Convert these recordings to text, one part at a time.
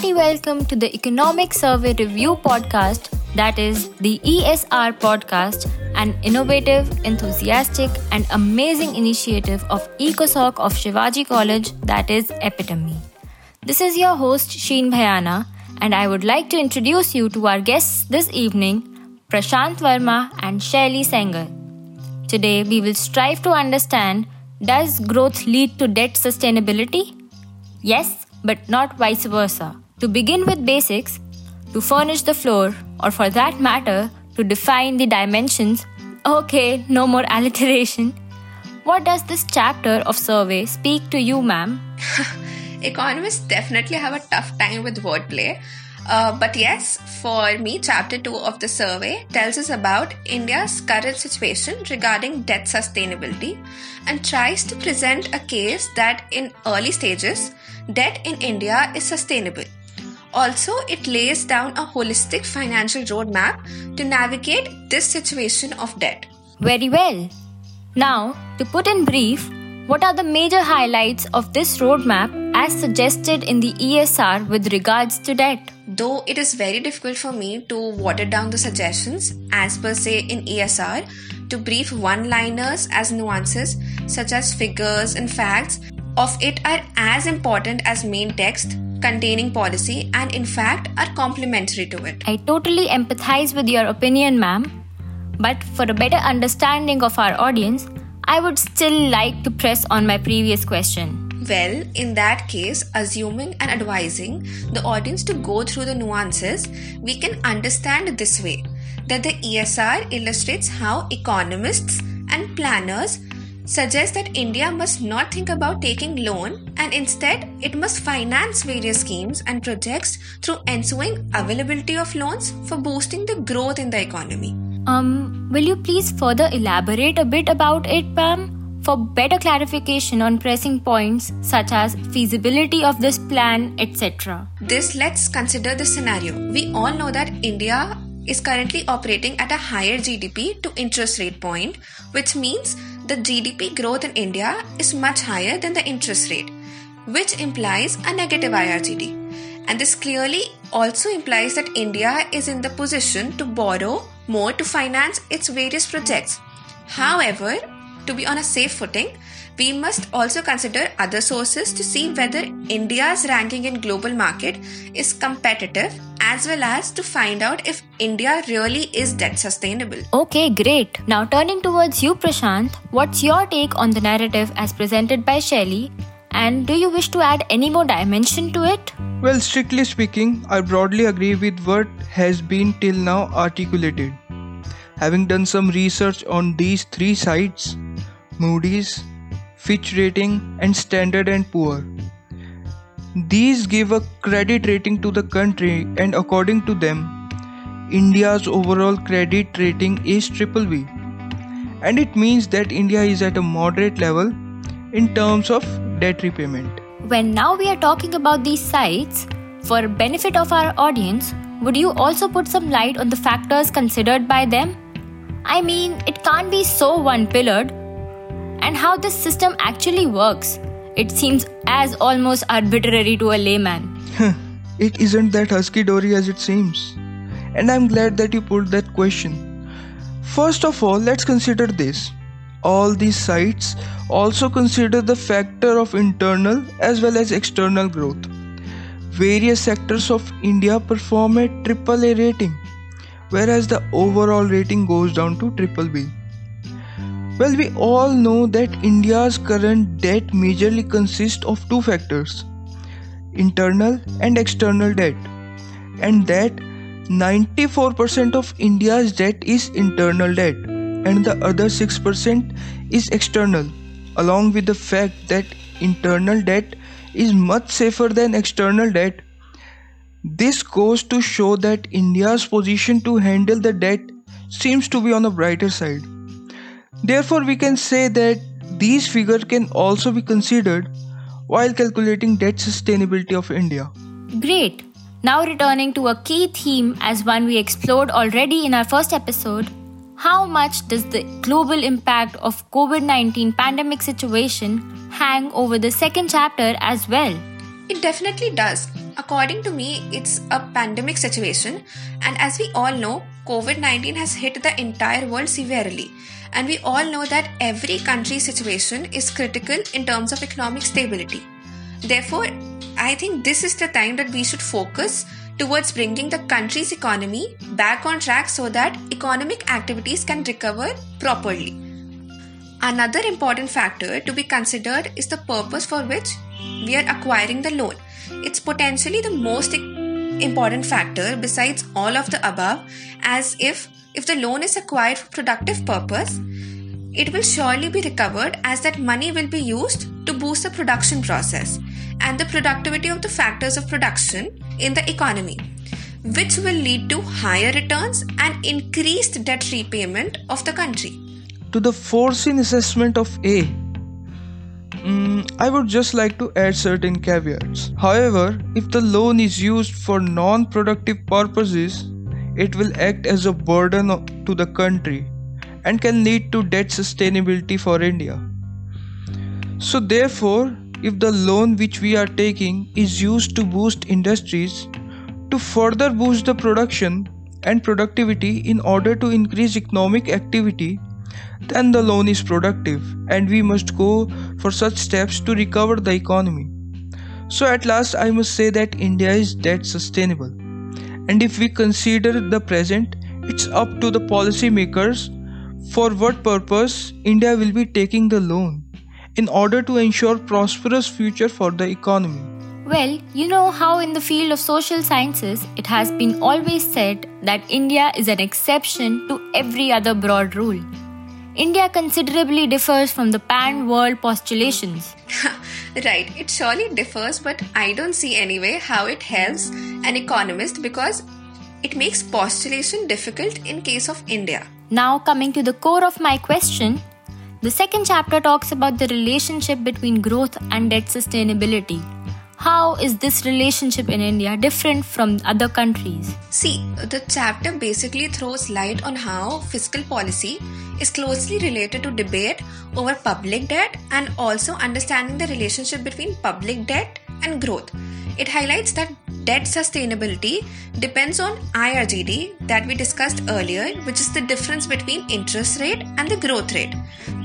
hearty welcome to the Economic Survey Review podcast, that is the ESR podcast, an innovative, enthusiastic, and amazing initiative of EcoSoc of Shivaji College, that is Epitome. This is your host, Sheen Bhayana, and I would like to introduce you to our guests this evening, Prashant Verma and Shaili Sengar. Today, we will strive to understand does growth lead to debt sustainability? Yes, but not vice versa. To begin with basics, to furnish the floor, or for that matter, to define the dimensions, okay, no more alliteration. What does this chapter of survey speak to you, ma'am? Economists definitely have a tough time with wordplay, uh, but yes, for me, chapter 2 of the survey tells us about India's current situation regarding debt sustainability and tries to present a case that in early stages, debt in India is sustainable. Also, it lays down a holistic financial roadmap to navigate this situation of debt. Very well. Now, to put in brief, what are the major highlights of this roadmap as suggested in the ESR with regards to debt? Though it is very difficult for me to water down the suggestions, as per se in ESR, to brief one liners as nuances such as figures and facts of it are as important as main text containing policy and in fact are complementary to it. I totally empathize with your opinion, ma'am. But for a better understanding of our audience, I would still like to press on my previous question. Well, in that case, assuming and advising the audience to go through the nuances, we can understand this way that the ESR illustrates how economists and planners suggest that India must not think about taking loan and instead it must finance various schemes and projects through ensuing availability of loans for boosting the growth in the economy. Um, will you please further elaborate a bit about it, Pam? For better clarification on pressing points such as feasibility of this plan, etc. This let's consider the scenario. We all know that India is currently operating at a higher GDP to interest rate point, which means the GDP growth in India is much higher than the interest rate, which implies a negative IRGD. And this clearly also implies that India is in the position to borrow more to finance its various projects. However, to be on a safe footing, we must also consider other sources to see whether India's ranking in global market is competitive as well as to find out if India really is debt sustainable. Okay, great. Now turning towards you Prashant, what's your take on the narrative as presented by Shaili and do you wish to add any more dimension to it? Well, strictly speaking, I broadly agree with what has been till now articulated. Having done some research on these three sites, Moody's, Fitch Rating, and Standard and Poor. These give a credit rating to the country, and according to them, India's overall credit rating is triple B. And it means that India is at a moderate level in terms of debt repayment. When now we are talking about these sites, for benefit of our audience, would you also put some light on the factors considered by them? I mean, it can't be so one pillared and how this system actually works. It seems as almost arbitrary to a layman. it isn't that husky dory as it seems. And I'm glad that you put that question. First of all, let's consider this. All these sites also consider the factor of internal as well as external growth. Various sectors of India perform a AAA rating, whereas the overall rating goes down to triple B. Well, we all know that India's current debt majorly consists of two factors internal and external debt, and that 94% of India's debt is internal debt, and the other 6% is external, along with the fact that internal debt is much safer than external debt. This goes to show that India's position to handle the debt seems to be on the brighter side. Therefore, we can say that these figures can also be considered while calculating debt sustainability of India. Great. Now, returning to a key theme as one we explored already in our first episode, how much does the global impact of COVID-19 pandemic situation hang over the second chapter as well? It definitely does. According to me, it's a pandemic situation, and as we all know, COVID 19 has hit the entire world severely. And we all know that every country's situation is critical in terms of economic stability. Therefore, I think this is the time that we should focus towards bringing the country's economy back on track so that economic activities can recover properly. Another important factor to be considered is the purpose for which we are acquiring the loan. It's potentially the most important factor besides all of the above, as if if the loan is acquired for productive purpose, it will surely be recovered as that money will be used to boost the production process and the productivity of the factors of production in the economy, which will lead to higher returns and increased debt repayment of the country. To the foreseen assessment of A, mm, I would just like to add certain caveats. However, if the loan is used for non productive purposes, it will act as a burden to the country and can lead to debt sustainability for India. So, therefore, if the loan which we are taking is used to boost industries, to further boost the production and productivity in order to increase economic activity, then the loan is productive and we must go for such steps to recover the economy. So, at last, I must say that India is debt sustainable. And if we consider the present, it's up to the policymakers for what purpose India will be taking the loan in order to ensure prosperous future for the economy. Well, you know how in the field of social sciences it has been always said that India is an exception to every other broad rule. India considerably differs from the pan world postulations. right, it surely differs, but I don't see anyway how it helps an economist because it makes postulation difficult in case of India. Now, coming to the core of my question, the second chapter talks about the relationship between growth and debt sustainability. How is this relationship in India different from other countries? See, the chapter basically throws light on how fiscal policy is closely related to debate over public debt and also understanding the relationship between public debt and growth. It highlights that debt sustainability depends on IRGD that we discussed earlier, which is the difference between interest rate and the growth rate.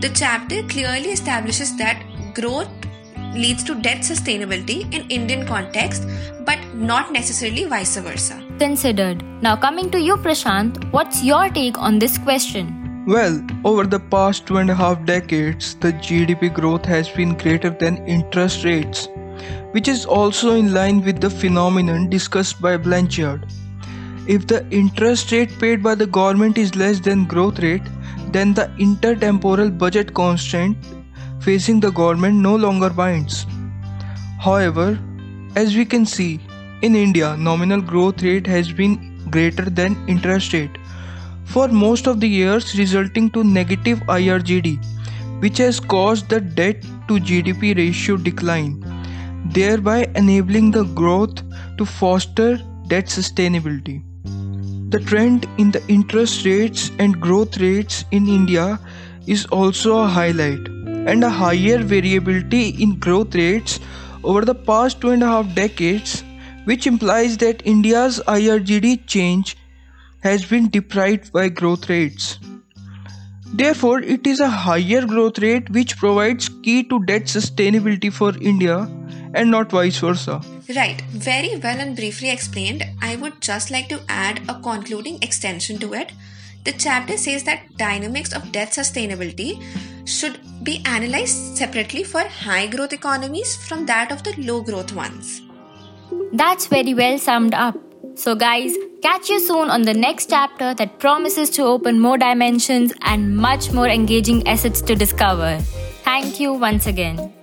The chapter clearly establishes that growth leads to debt sustainability in Indian context, but not necessarily vice versa. Considered. Now, coming to you, Prashant, what's your take on this question? Well, over the past two and a half decades, the GDP growth has been greater than interest rates, which is also in line with the phenomenon discussed by Blanchard. If the interest rate paid by the government is less than growth rate, then the intertemporal budget constraint facing the government no longer binds. However, as we can see, in India, nominal growth rate has been greater than interest rate for most of the years resulting to negative IRGD which has caused the debt to GDP ratio decline thereby enabling the growth to foster debt sustainability. The trend in the interest rates and growth rates in India is also a highlight and a higher variability in growth rates over the past two and a half decades, which implies that India's IRGD change has been deprived by growth rates. Therefore, it is a higher growth rate which provides key to debt sustainability for India and not vice versa. Right, very well and briefly explained. I would just like to add a concluding extension to it. The chapter says that dynamics of debt sustainability should be analyzed separately for high growth economies from that of the low growth ones. That's very well summed up. So, guys, catch you soon on the next chapter that promises to open more dimensions and much more engaging assets to discover. Thank you once again.